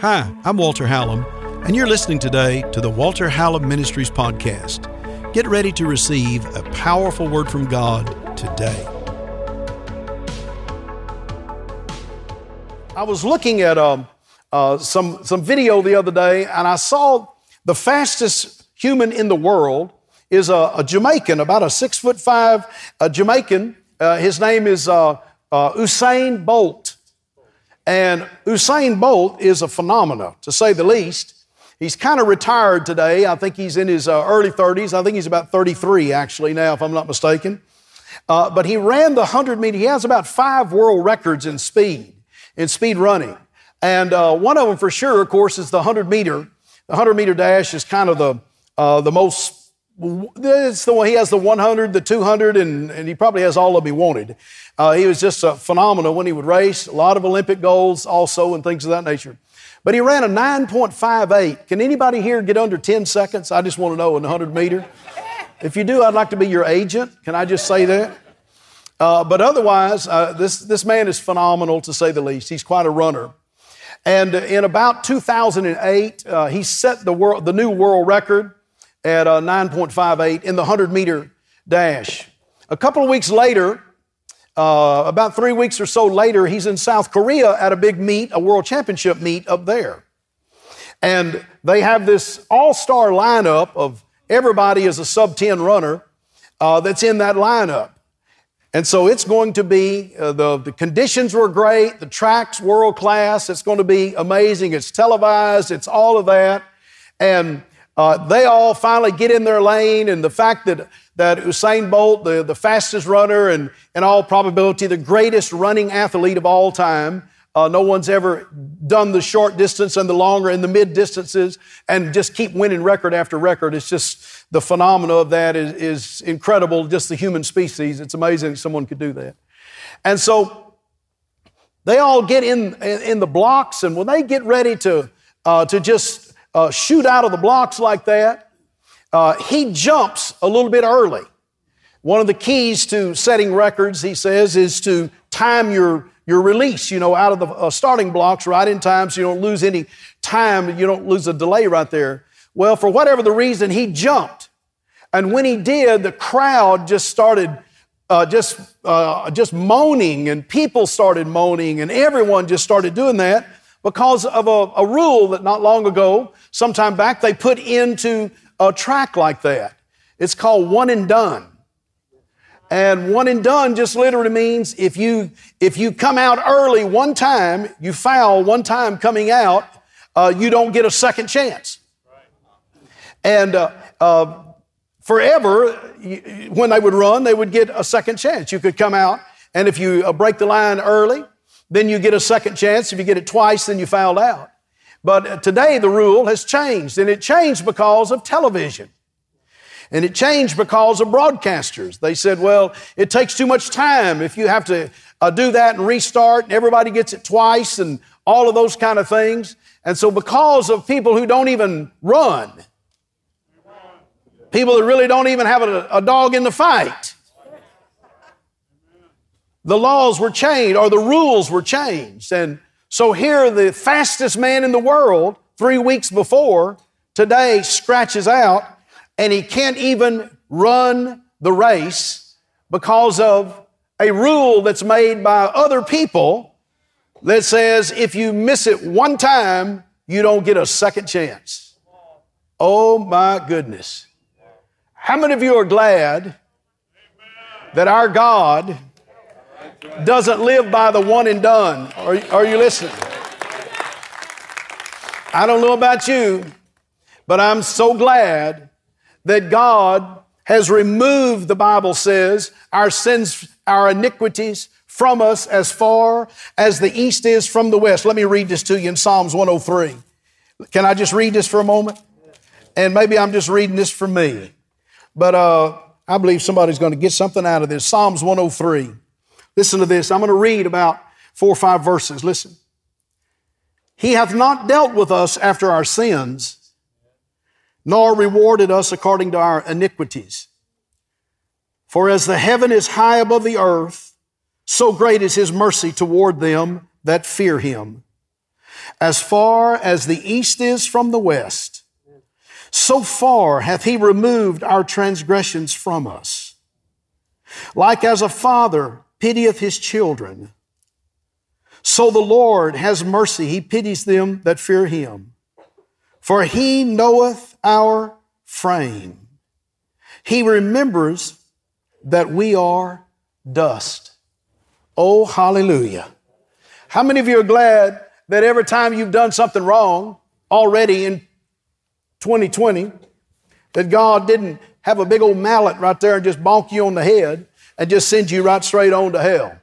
Hi, I'm Walter Hallam, and you're listening today to the Walter Hallam Ministries podcast. Get ready to receive a powerful word from God today. I was looking at um, uh, some, some video the other day, and I saw the fastest human in the world is a, a Jamaican, about a six foot five Jamaican. Uh, his name is uh, uh Usain Bolt. And Usain Bolt is a phenomenon, to say the least. He's kind of retired today. I think he's in his uh, early 30s. I think he's about 33 actually now, if I'm not mistaken. Uh, but he ran the 100 meter. He has about five world records in speed, in speed running. And uh, one of them for sure, of course, is the 100 meter. The 100 meter dash is kind of the, uh, the most it's the one he has the 100, the 200, and, and he probably has all of them he wanted. Uh, he was just a phenomenal when he would race. A lot of Olympic goals also and things of that nature. But he ran a 9.58. Can anybody here get under 10 seconds? I just want to know in the 100 meter. If you do, I'd like to be your agent. Can I just say that? Uh, but otherwise, uh, this, this man is phenomenal to say the least. He's quite a runner. And in about 2008, uh, he set the, world, the new world record at uh, 9.58 in the 100 meter dash. A couple of weeks later, uh, about three weeks or so later, he's in South Korea at a big meet, a world championship meet up there. And they have this all star lineup of everybody is a sub 10 runner uh, that's in that lineup. And so it's going to be, uh, the, the conditions were great, the track's world class, it's going to be amazing, it's televised, it's all of that. And uh, they all finally get in their lane, and the fact that, that Usain Bolt, the, the fastest runner and in all probability the greatest running athlete of all time, uh, no one's ever done the short distance and the longer and the mid distances and just keep winning record after record. It's just the phenomena of that is, is incredible, just the human species. It's amazing someone could do that. And so they all get in, in, in the blocks, and when they get ready to, uh, to just uh, shoot out of the blocks like that. Uh, he jumps a little bit early. One of the keys to setting records, he says, is to time your, your release, you know, out of the uh, starting blocks right in time so you don't lose any time, you don't lose a delay right there. Well, for whatever the reason, he jumped. And when he did, the crowd just started uh, just, uh, just moaning, and people started moaning, and everyone just started doing that because of a, a rule that not long ago, sometime back, they put into a track like that. It's called one and done. And one and done just literally means if you, if you come out early one time, you foul one time coming out, uh, you don't get a second chance. And uh, uh, forever, when they would run, they would get a second chance. You could come out, and if you uh, break the line early, then you get a second chance. If you get it twice, then you fouled out. But today the rule has changed, and it changed because of television. And it changed because of broadcasters. They said, well, it takes too much time if you have to uh, do that and restart, and everybody gets it twice, and all of those kind of things. And so, because of people who don't even run, people that really don't even have a, a dog in the fight, the laws were changed or the rules were changed. And so here, the fastest man in the world, three weeks before, today scratches out and he can't even run the race because of a rule that's made by other people that says if you miss it one time, you don't get a second chance. Oh my goodness. How many of you are glad that our God doesn't live by the one and done. Are, are you listening? I don't know about you, but I'm so glad that God has removed, the Bible says, our sins, our iniquities from us as far as the east is from the west. Let me read this to you in Psalms 103. Can I just read this for a moment? And maybe I'm just reading this for me. But uh, I believe somebody's going to get something out of this. Psalms 103. Listen to this. I'm going to read about four or five verses. Listen. He hath not dealt with us after our sins, nor rewarded us according to our iniquities. For as the heaven is high above the earth, so great is his mercy toward them that fear him. As far as the east is from the west, so far hath he removed our transgressions from us. Like as a father pitieth his children, so the Lord has mercy. He pities them that fear him. For he knoweth our frame. He remembers that we are dust. Oh, hallelujah. How many of you are glad that every time you've done something wrong already in 2020, that God didn't have a big old mallet right there and just bonk you on the head and just send you right straight on to hell?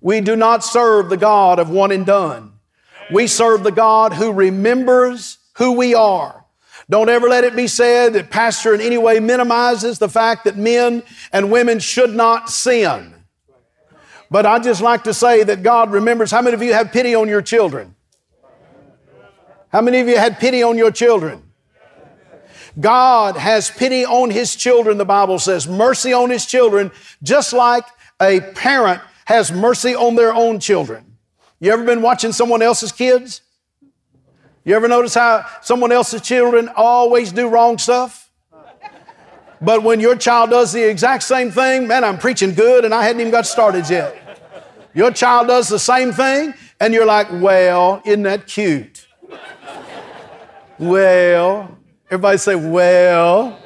We do not serve the God of one and done. We serve the God who remembers who we are. Don't ever let it be said that pastor in any way minimizes the fact that men and women should not sin. But I just like to say that God remembers. How many of you have pity on your children? How many of you had pity on your children? God has pity on His children, the Bible says, mercy on His children, just like a parent has mercy on their own children. You ever been watching someone else's kids? You ever notice how someone else's children always do wrong stuff? But when your child does the exact same thing, man, I'm preaching good and I hadn't even got started yet. Your child does the same thing and you're like, well, isn't that cute? well, everybody say, well.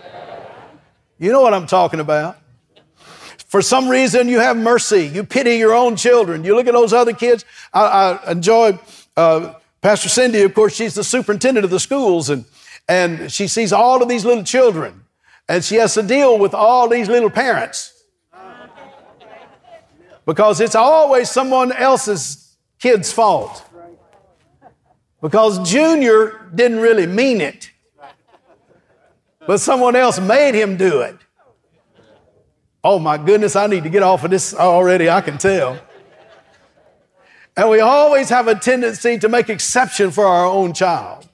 You know what I'm talking about. For some reason, you have mercy. You pity your own children. You look at those other kids. I, I enjoy uh, Pastor Cindy, of course, she's the superintendent of the schools, and, and she sees all of these little children, and she has to deal with all these little parents. Because it's always someone else's kid's fault. Because Junior didn't really mean it, but someone else made him do it. Oh my goodness, I need to get off of this already, I can tell. And we always have a tendency to make exception for our own child.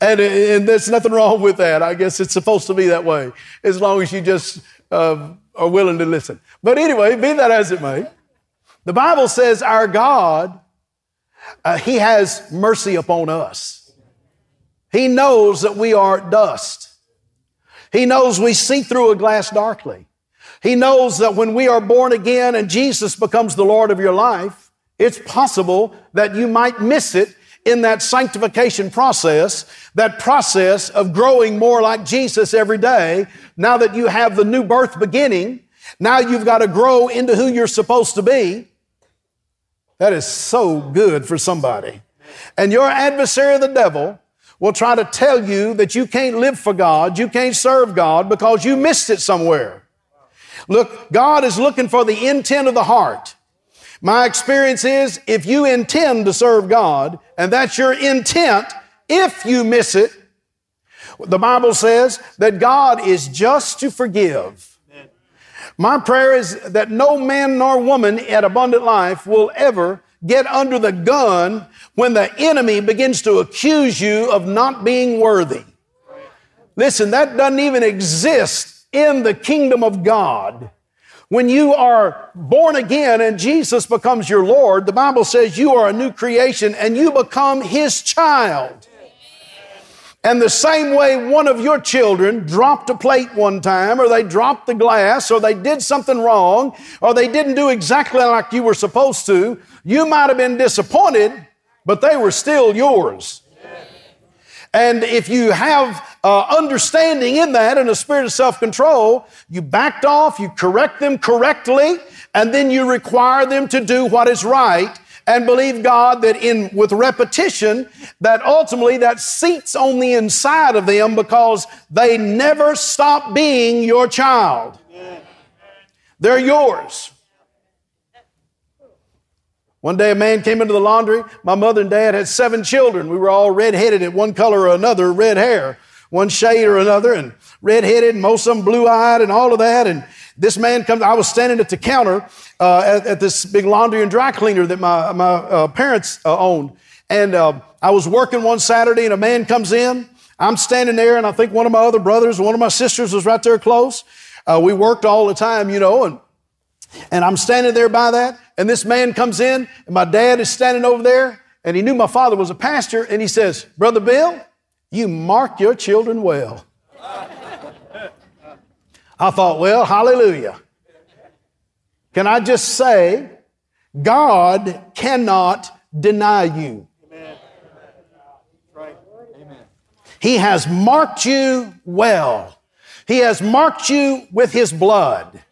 And, and there's nothing wrong with that. I guess it's supposed to be that way, as long as you just uh, are willing to listen. But anyway, be that as it may, the Bible says our God, uh, He has mercy upon us. He knows that we are dust. He knows we see through a glass darkly. He knows that when we are born again and Jesus becomes the Lord of your life, it's possible that you might miss it in that sanctification process, that process of growing more like Jesus every day. Now that you have the new birth beginning, now you've got to grow into who you're supposed to be. That is so good for somebody. And your adversary, the devil, will try to tell you that you can't live for God, you can't serve God because you missed it somewhere. Look, God is looking for the intent of the heart. My experience is if you intend to serve God, and that's your intent, if you miss it, the Bible says that God is just to forgive. My prayer is that no man nor woman at Abundant Life will ever get under the gun when the enemy begins to accuse you of not being worthy. Listen, that doesn't even exist in the kingdom of God. When you are born again and Jesus becomes your Lord, the Bible says you are a new creation and you become His child. And the same way one of your children dropped a plate one time, or they dropped the glass, or they did something wrong, or they didn't do exactly like you were supposed to, you might have been disappointed, but they were still yours. And if you have uh, understanding in that and a spirit of self control, you backed off, you correct them correctly, and then you require them to do what is right and believe God that in with repetition that ultimately that seats on the inside of them because they never stop being your child. They're yours. One day a man came into the laundry. My mother and dad had seven children. We were all red-headed in one color or another, red hair one shade or another, and redheaded, and most of them blue-eyed, and all of that. And this man comes. I was standing at the counter uh, at, at, this big laundry and dry cleaner that my my uh, parents uh, owned, and uh, I was working one Saturday, and a man comes in. I'm standing there, and I think one of my other brothers, one of my sisters was right there close. Uh, we worked all the time, you know, and And I'm standing there by that, and this man comes in, and my dad is standing over there, and he knew my father was a pastor, and he says, Brother Bill, you mark your children well. I thought, well, hallelujah. Can I just say, God cannot deny you. He has marked you well. He has marked you with His blood.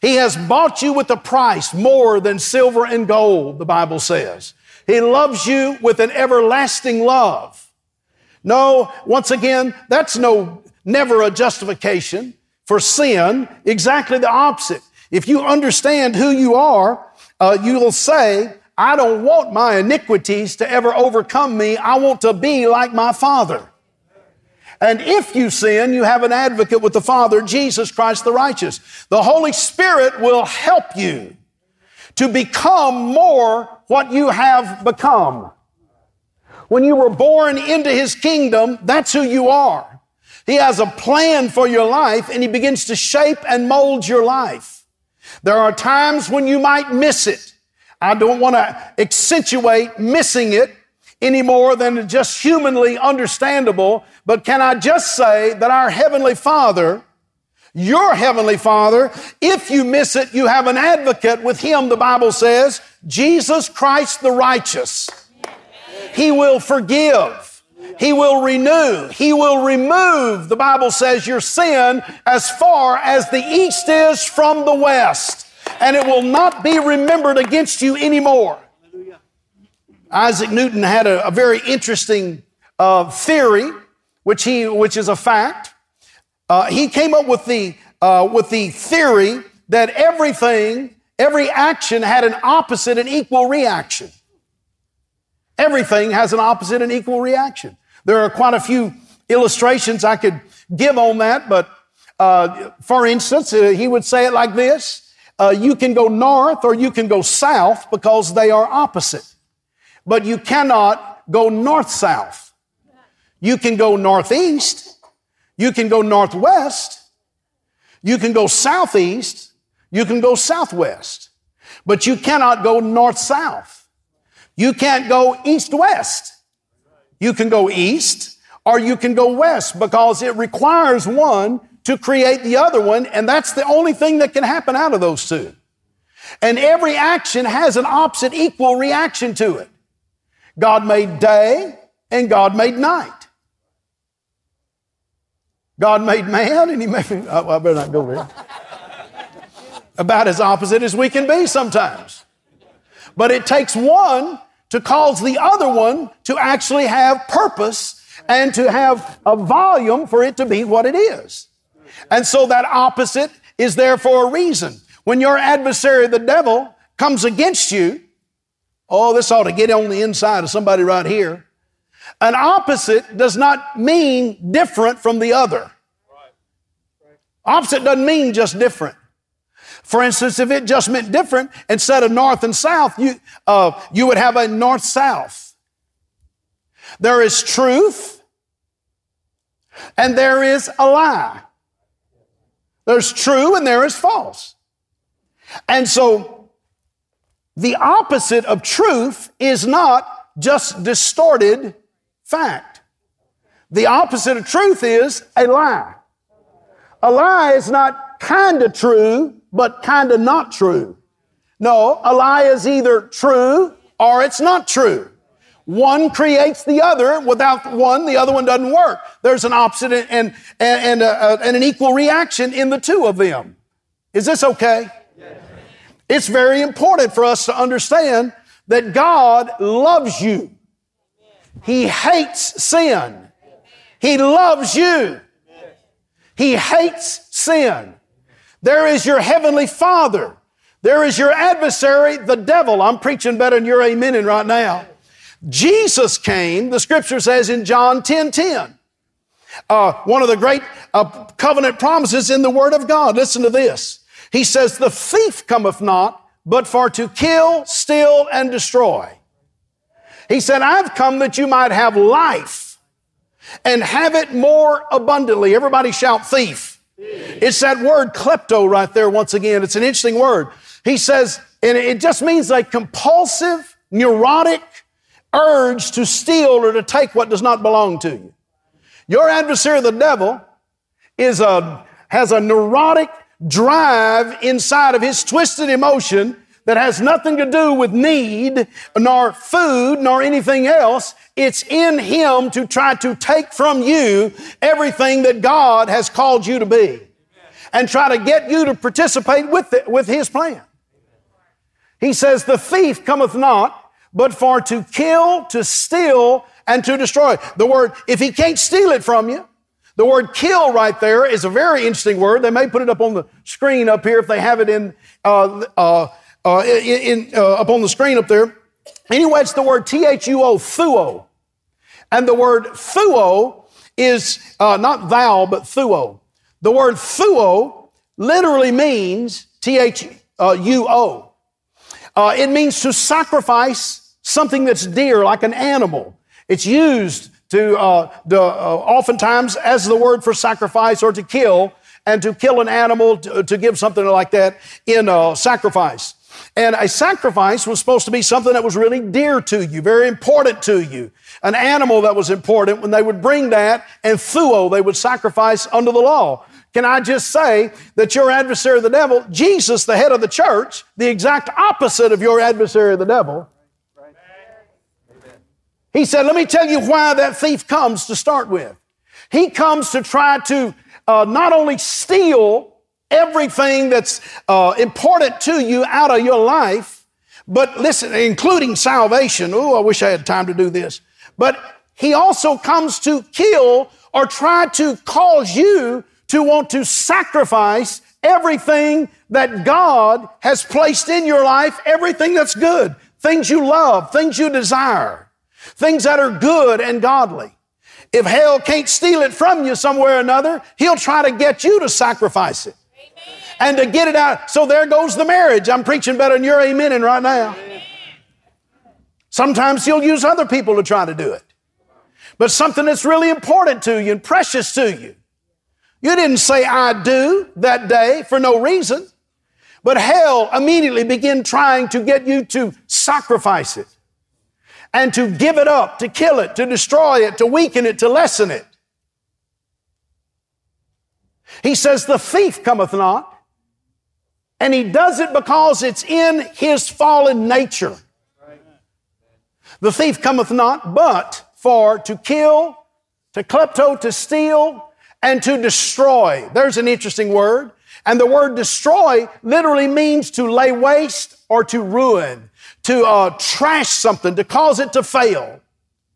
He has bought you with a price more than silver and gold, the Bible says. He loves you with an everlasting love. No, once again, that's no, never a justification for sin. Exactly the opposite. If you understand who you are, uh, you will say, I don't want my iniquities to ever overcome me. I want to be like my Father. And if you sin, you have an advocate with the Father, Jesus Christ the righteous. The Holy Spirit will help you to become more what you have become. When you were born into His kingdom, that's who you are. He has a plan for your life and He begins to shape and mold your life. There are times when you might miss it. I don't want to accentuate missing it any more than just humanly understandable. But can I just say that our Heavenly Father, your Heavenly Father, if you miss it, you have an advocate with Him, the Bible says, Jesus Christ the righteous. He will forgive. He will renew. He will remove, the Bible says, your sin as far as the east is from the west. And it will not be remembered against you anymore. Isaac Newton had a, a very interesting uh, theory, which, he, which is a fact. Uh, he came up with the, uh, with the theory that everything, every action had an opposite and equal reaction. Everything has an opposite and equal reaction. There are quite a few illustrations I could give on that, but uh, for instance, uh, he would say it like this uh, You can go north or you can go south because they are opposite but you cannot go north south. You can go northeast. You can go northwest. You can go southeast. You can go southwest. But you cannot go north south. You can't go east west. You can go east or you can go west because it requires one to create the other one, and that's the only thing that can happen out of those two. And every action has an opposite equal reaction to it. God made day and God made night. God made man and he made, oh, I better not go there. About as opposite as we can be sometimes. But it takes one to cause the other one to actually have purpose and to have a volume for it to be what it is. And so that opposite is there for a reason. When your adversary, the devil, comes against you, Oh, this ought to get on the inside of somebody right here. An opposite does not mean different from the other. Opposite doesn't mean just different. For instance, if it just meant different, instead of north and south, you, uh, you would have a north south. There is truth and there is a lie. There's true and there is false. And so the opposite of truth is not just distorted fact. The opposite of truth is a lie. A lie is not kind of true, but kind of not true. No, a lie is either true or it's not true. One creates the other. Without one, the other one doesn't work. There's an opposite and, and, and, uh, and an equal reaction in the two of them. Is this okay? It's very important for us to understand that God loves you. He hates sin. He loves you. He hates sin. There is your heavenly father. There is your adversary, the devil. I'm preaching better than you're amening right now. Jesus came, the scripture says in John 10 10. Uh, one of the great uh, covenant promises in the Word of God. Listen to this. He says, the thief cometh not, but for to kill, steal, and destroy. He said, I've come that you might have life and have it more abundantly. Everybody shout thief. It's that word klepto right there once again. It's an interesting word. He says, and it just means a compulsive, neurotic urge to steal or to take what does not belong to you. Your adversary, the devil, is a, has a neurotic drive inside of his twisted emotion that has nothing to do with need, nor food, nor anything else. It's in him to try to take from you everything that God has called you to be and try to get you to participate with, it, with his plan. He says, The thief cometh not, but for to kill, to steal, and to destroy. The word, if he can't steal it from you, the word kill right there is a very interesting word. They may put it up on the screen up here if they have it in, uh, uh, uh, in, in uh, up on the screen up there. Anyway, it's the word T-H-U-O, thuo. And the word thuo is uh, not thou, but thuo. The word thuo literally means T-H-U-O. Uh, it means to sacrifice something that's dear, like an animal. It's used to, uh, oftentimes as the word for sacrifice or to kill, and to kill an animal to, to give something like that in sacrifice. And a sacrifice was supposed to be something that was really dear to you, very important to you. An animal that was important when they would bring that and thuo, they would sacrifice under the law. Can I just say that your adversary, the devil, Jesus, the head of the church, the exact opposite of your adversary, the devil, he said, Let me tell you why that thief comes to start with. He comes to try to uh, not only steal everything that's uh, important to you out of your life, but listen, including salvation. Oh, I wish I had time to do this. But he also comes to kill or try to cause you to want to sacrifice everything that God has placed in your life, everything that's good, things you love, things you desire, things that are good and godly. If hell can't steal it from you somewhere or another, he'll try to get you to sacrifice it and to get it out. So there goes the marriage. I'm preaching better than you're amening right now. Sometimes he'll use other people to try to do it. But something that's really important to you and precious to you. You didn't say I do that day for no reason. But hell immediately began trying to get you to sacrifice it and to give it up, to kill it, to destroy it, to weaken it, to lessen it. He says, The thief cometh not, and he does it because it's in his fallen nature. The thief cometh not, but for to kill, to klepto, to steal, and to destroy. There's an interesting word. And the word destroy literally means to lay waste or to ruin, to uh, trash something, to cause it to fail.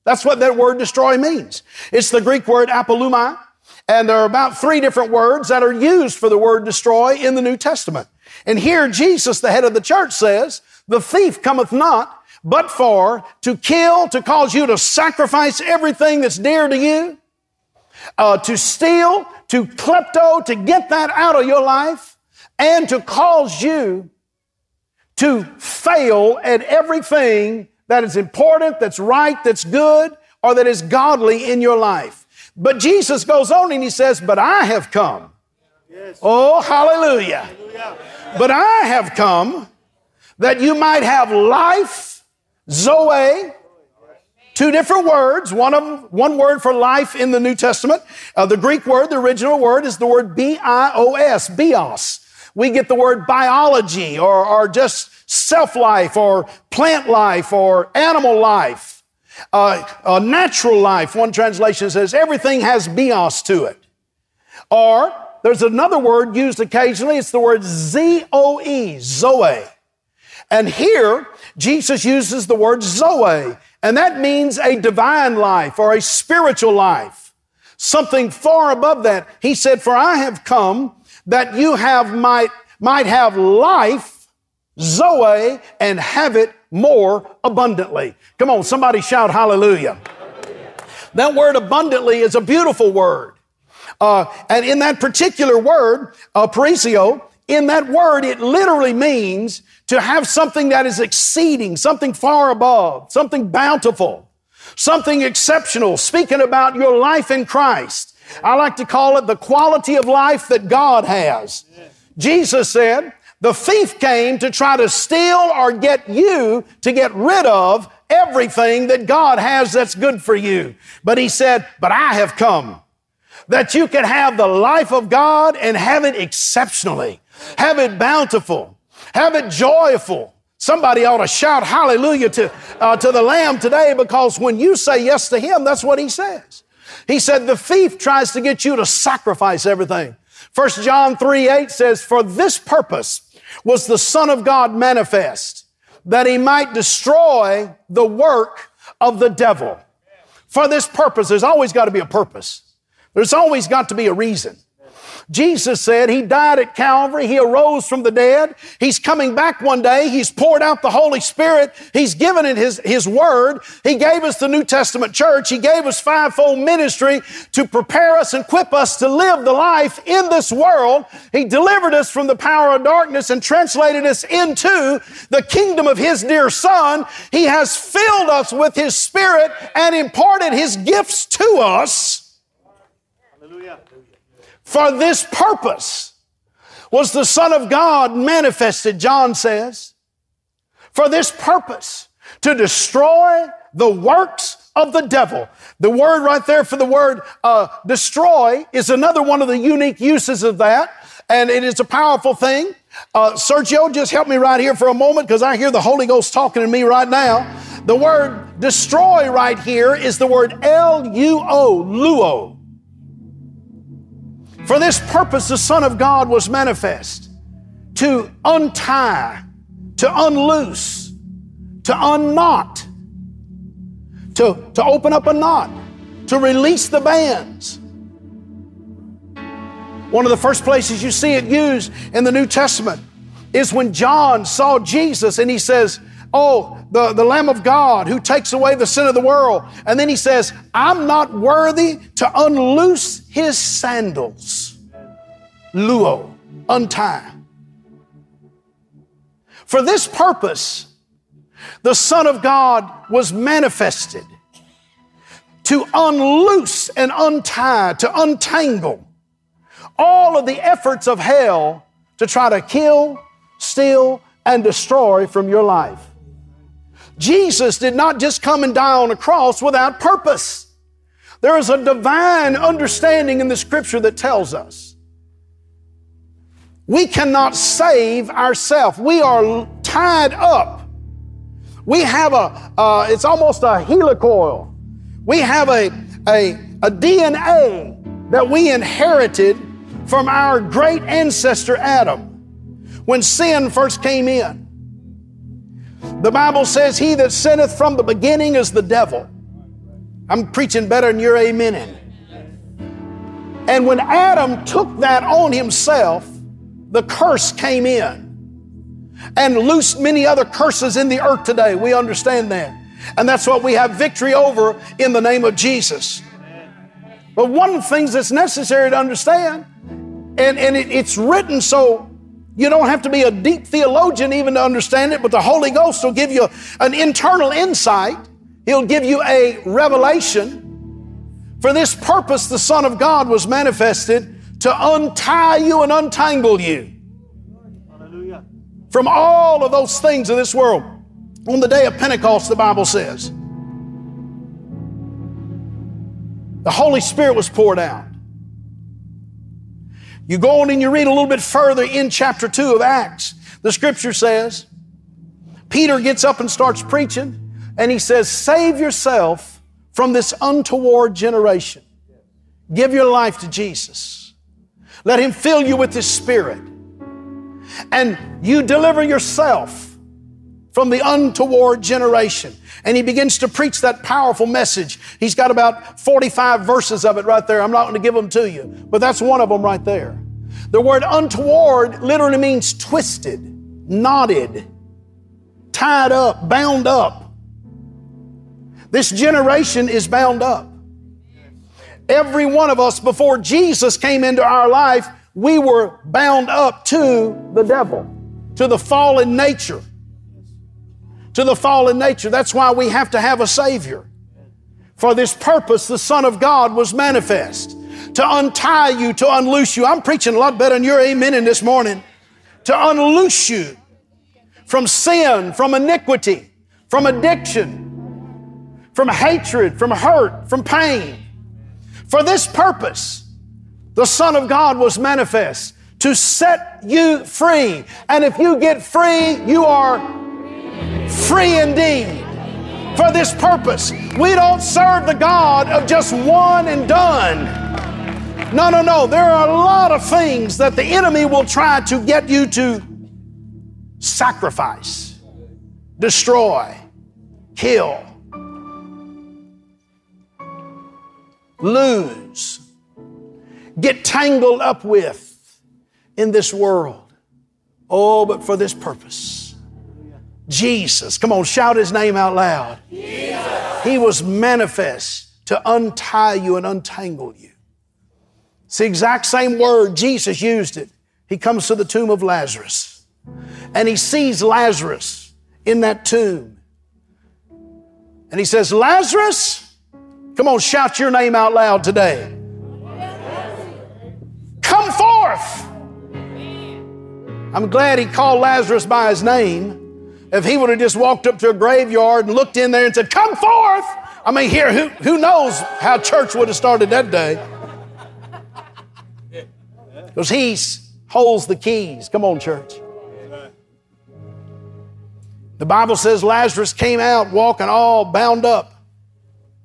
That's what that word destroy means. It's the Greek word apollumi, and there are about three different words that are used for the word destroy in the New Testament. And here Jesus, the head of the church, says, the thief cometh not, but for to kill, to cause you to sacrifice everything that's dear to you, uh, to steal, to klepto, to get that out of your life, and to cause you to fail at everything that is important, that's right, that's good, or that is godly in your life. But Jesus goes on and he says, But I have come. Yes. Oh, hallelujah. hallelujah. But I have come that you might have life, Zoe, Two different words, one of one word for life in the New Testament. Uh, the Greek word, the original word is the word B-I-O-S, bios. We get the word biology or, or just self-life or plant life or animal life. Uh, uh, natural life, one translation says everything has bios to it. Or there's another word used occasionally, it's the word Z-O-E, Zoe. And here, Jesus uses the word Zoe. And that means a divine life or a spiritual life. Something far above that. He said, for I have come that you have might, might have life, Zoe, and have it more abundantly. Come on, somebody shout hallelujah. That word abundantly is a beautiful word. Uh, and in that particular word, uh, perisio, in that word, it literally means to have something that is exceeding, something far above, something bountiful, something exceptional, speaking about your life in Christ. I like to call it the quality of life that God has. Jesus said, the thief came to try to steal or get you to get rid of everything that God has that's good for you. But he said, but I have come that you can have the life of God and have it exceptionally, have it bountiful, have it joyful. Somebody ought to shout hallelujah to, uh, to the Lamb today because when you say yes to Him, that's what He says. He said, the thief tries to get you to sacrifice everything. First John 3 8 says, For this purpose was the Son of God manifest, that He might destroy the work of the devil. For this purpose, there's always got to be a purpose. There's always got to be a reason. Jesus said he died at Calvary. He arose from the dead. He's coming back one day. He's poured out the Holy Spirit. He's given it his, his word. He gave us the New Testament church. He gave us fivefold ministry to prepare us and equip us to live the life in this world. He delivered us from the power of darkness and translated us into the kingdom of his dear son. He has filled us with his spirit and imparted his gifts to us for this purpose was the Son of God manifested, John says. For this purpose, to destroy the works of the devil. The word right there for the word uh, destroy is another one of the unique uses of that, and it is a powerful thing. Uh, Sergio, just help me right here for a moment because I hear the Holy Ghost talking to me right now. The word destroy right here is the word L U O, luo. For this purpose, the Son of God was manifest to untie, to unloose, to unknot, to, to open up a knot, to release the bands. One of the first places you see it used in the New Testament is when John saw Jesus and he says, Oh, the, the Lamb of God who takes away the sin of the world. And then he says, I'm not worthy to unloose his sandals. Luo, untie. For this purpose, the Son of God was manifested to unloose and untie, to untangle all of the efforts of hell to try to kill, steal, and destroy from your life. Jesus did not just come and die on a cross without purpose. There is a divine understanding in the scripture that tells us we cannot save ourselves. We are tied up. We have a, uh, it's almost a helicoil. We have a, a, a DNA that we inherited from our great ancestor Adam when sin first came in. The Bible says, He that sinneth from the beginning is the devil. I'm preaching better than you're amening. And when Adam took that on himself, the curse came in and loosed many other curses in the earth today. We understand that. And that's what we have victory over in the name of Jesus. But one of the things that's necessary to understand, and, and it, it's written so you don't have to be a deep theologian even to understand it, but the Holy Ghost will give you an internal insight. He'll give you a revelation. For this purpose, the Son of God was manifested to untie you and untangle you Hallelujah. from all of those things of this world. On the day of Pentecost, the Bible says, the Holy Spirit was poured out. You go on and you read a little bit further in chapter 2 of Acts. The scripture says, Peter gets up and starts preaching, and he says, Save yourself from this untoward generation. Give your life to Jesus. Let him fill you with his spirit. And you deliver yourself from the untoward generation. And he begins to preach that powerful message. He's got about 45 verses of it right there. I'm not going to give them to you, but that's one of them right there. The word untoward literally means twisted, knotted, tied up, bound up. This generation is bound up. Every one of us, before Jesus came into our life, we were bound up to the devil, to the fallen nature to the fallen nature. That's why we have to have a Savior. For this purpose, the Son of God was manifest to untie you, to unloose you. I'm preaching a lot better than you're amen in this morning. To unloose you from sin, from iniquity, from addiction, from hatred, from hurt, from pain. For this purpose, the Son of God was manifest to set you free. And if you get free, you are free indeed. For this purpose, we don't serve the God of just one and done. No, no, no. There are a lot of things that the enemy will try to get you to sacrifice, destroy, kill, lose, get tangled up with in this world. Oh, but for this purpose. Jesus. Come on, shout his name out loud. Jesus. He was manifest to untie you and untangle you. It's the exact same word, Jesus used it. He comes to the tomb of Lazarus and he sees Lazarus in that tomb. And he says, Lazarus, come on, shout your name out loud today. Come forth. I'm glad he called Lazarus by his name. If he would have just walked up to a graveyard and looked in there and said, Come forth, I mean, here, who, who knows how church would have started that day? Because he holds the keys. Come on, church. The Bible says Lazarus came out walking all bound up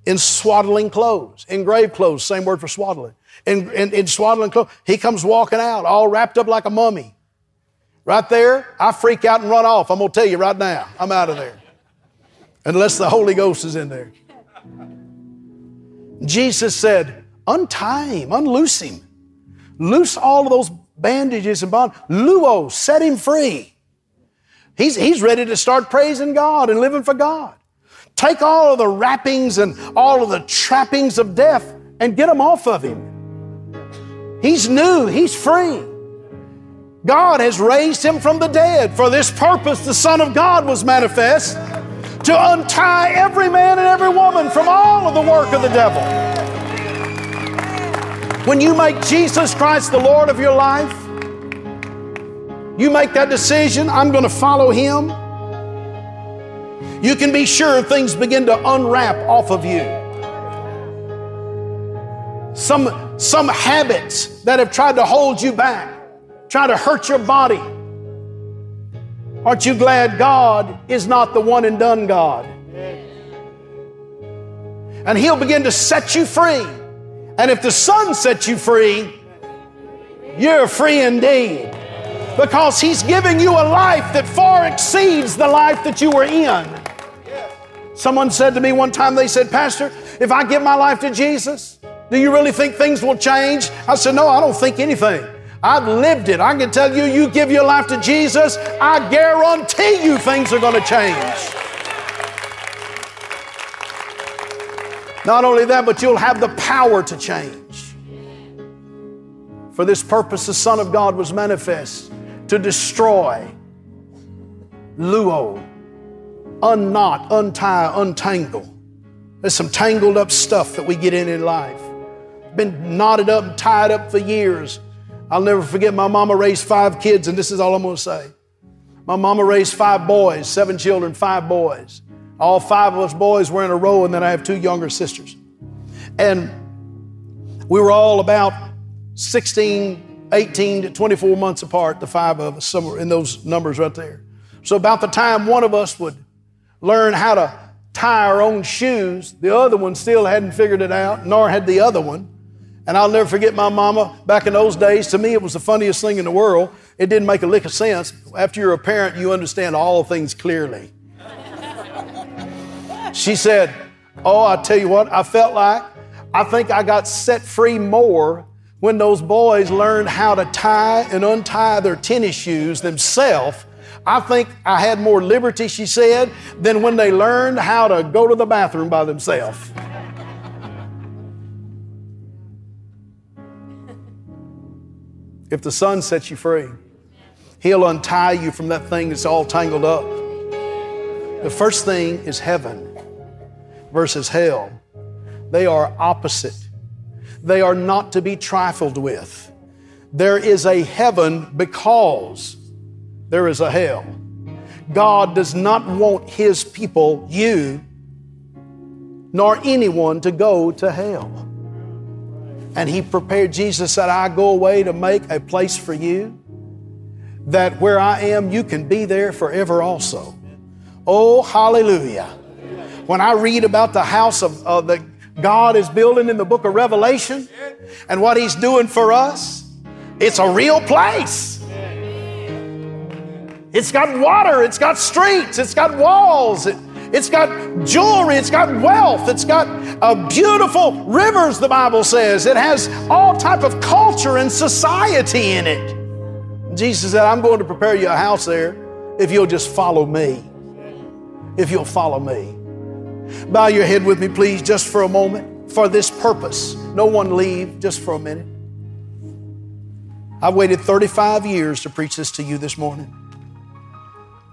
in swaddling clothes, in grave clothes, same word for swaddling. In, in, in swaddling clothes, he comes walking out all wrapped up like a mummy. Right there, I freak out and run off. I'm going to tell you right now, I'm out of there. Unless the Holy Ghost is in there. Jesus said, Untie him, unloose him. Loose all of those bandages and bonds. Luo, set him free. He's, he's ready to start praising God and living for God. Take all of the wrappings and all of the trappings of death and get them off of him. He's new, he's free. God has raised him from the dead. For this purpose, the Son of God was manifest to untie every man and every woman from all of the work of the devil. When you make Jesus Christ the Lord of your life, you make that decision, I'm going to follow Him. You can be sure things begin to unwrap off of you. Some, some habits that have tried to hold you back, try to hurt your body. Aren't you glad God is not the one and done God? And He'll begin to set you free. And if the Son sets you free, you're free indeed because He's giving you a life that far exceeds the life that you were in. Someone said to me one time, they said, Pastor, if I give my life to Jesus, do you really think things will change? I said, No, I don't think anything. I've lived it. I can tell you, you give your life to Jesus, I guarantee you things are going to change. Not only that, but you'll have the power to change. For this purpose, the Son of God was manifest to destroy, luo, unknot, untie, untangle. There's some tangled up stuff that we get in in life. Been knotted up and tied up for years. I'll never forget my mama raised five kids, and this is all I'm going to say. My mama raised five boys, seven children, five boys. All five of us boys were in a row, and then I have two younger sisters. And we were all about 16, 18 to 24 months apart, the five of us, somewhere in those numbers right there. So, about the time one of us would learn how to tie our own shoes, the other one still hadn't figured it out, nor had the other one. And I'll never forget my mama back in those days. To me, it was the funniest thing in the world. It didn't make a lick of sense. After you're a parent, you understand all things clearly. she said, Oh, I tell you what, I felt like I think I got set free more when those boys learned how to tie and untie their tennis shoes themselves, I think I had more liberty, she said, than when they learned how to go to the bathroom by themselves. If the Son sets you free, He'll untie you from that thing that's all tangled up. The first thing is heaven versus hell. They are opposite They are not to be trifled with. There is a heaven because there is a hell. God does not want His people, you, nor anyone to go to hell. And He prepared, Jesus said, I go away to make a place for you, that where I am, you can be there forever also. Oh, hallelujah. When I read about the house of uh, that God is building in the book of Revelation and what He's doing for us, it's a real place. It's got water, it's got streets, it's got walls, it, has got jewelry, it's got wealth, it's got uh, beautiful rivers, the Bible says. It has all type of culture and society in it. Jesus said, I'm going to prepare you a house there if you'll just follow me. If you'll follow me. Bow your head with me, please, just for a moment, for this purpose. No one leave, just for a minute. I've waited 35 years to preach this to you this morning.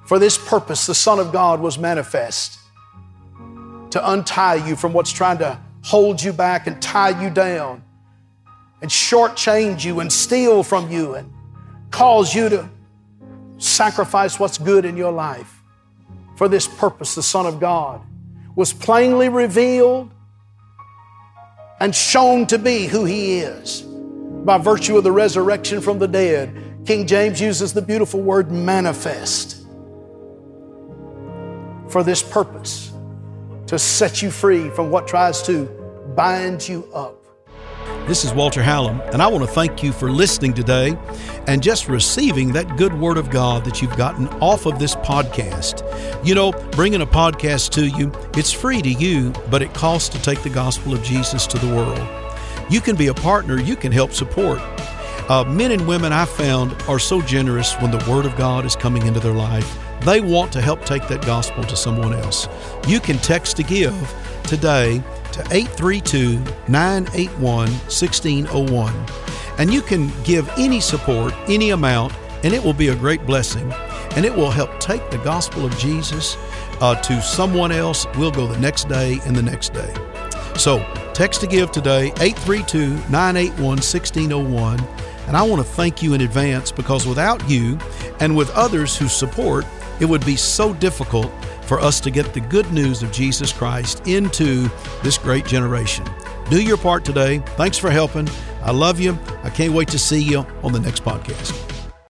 For this purpose, the Son of God was manifest to untie you from what's trying to hold you back and tie you down and shortchange you and steal from you and cause you to sacrifice what's good in your life. For this purpose, the Son of God was plainly revealed and shown to be who He is by virtue of the resurrection from the dead. King James uses the beautiful word manifest for this purpose to set you free from what tries to bind you up. This is Walter Hallam, and I want to thank you for listening today and just receiving that good word of God that you've gotten off of this podcast. You know, bringing a podcast to you, it's free to you, but it costs to take the gospel of Jesus to the world. You can be a partner, you can help support. Uh, men and women I found are so generous when the Word of God is coming into their life. They want to help take that gospel to someone else. You can text to give today to 832 981 1601. And you can give any support, any amount, and it will be a great blessing. And it will help take the gospel of Jesus uh, to someone else. We'll go the next day and the next day. So text to give today, 832 981 1601. And I want to thank you in advance because without you and with others who support, it would be so difficult for us to get the good news of Jesus Christ into this great generation. Do your part today. Thanks for helping. I love you. I can't wait to see you on the next podcast.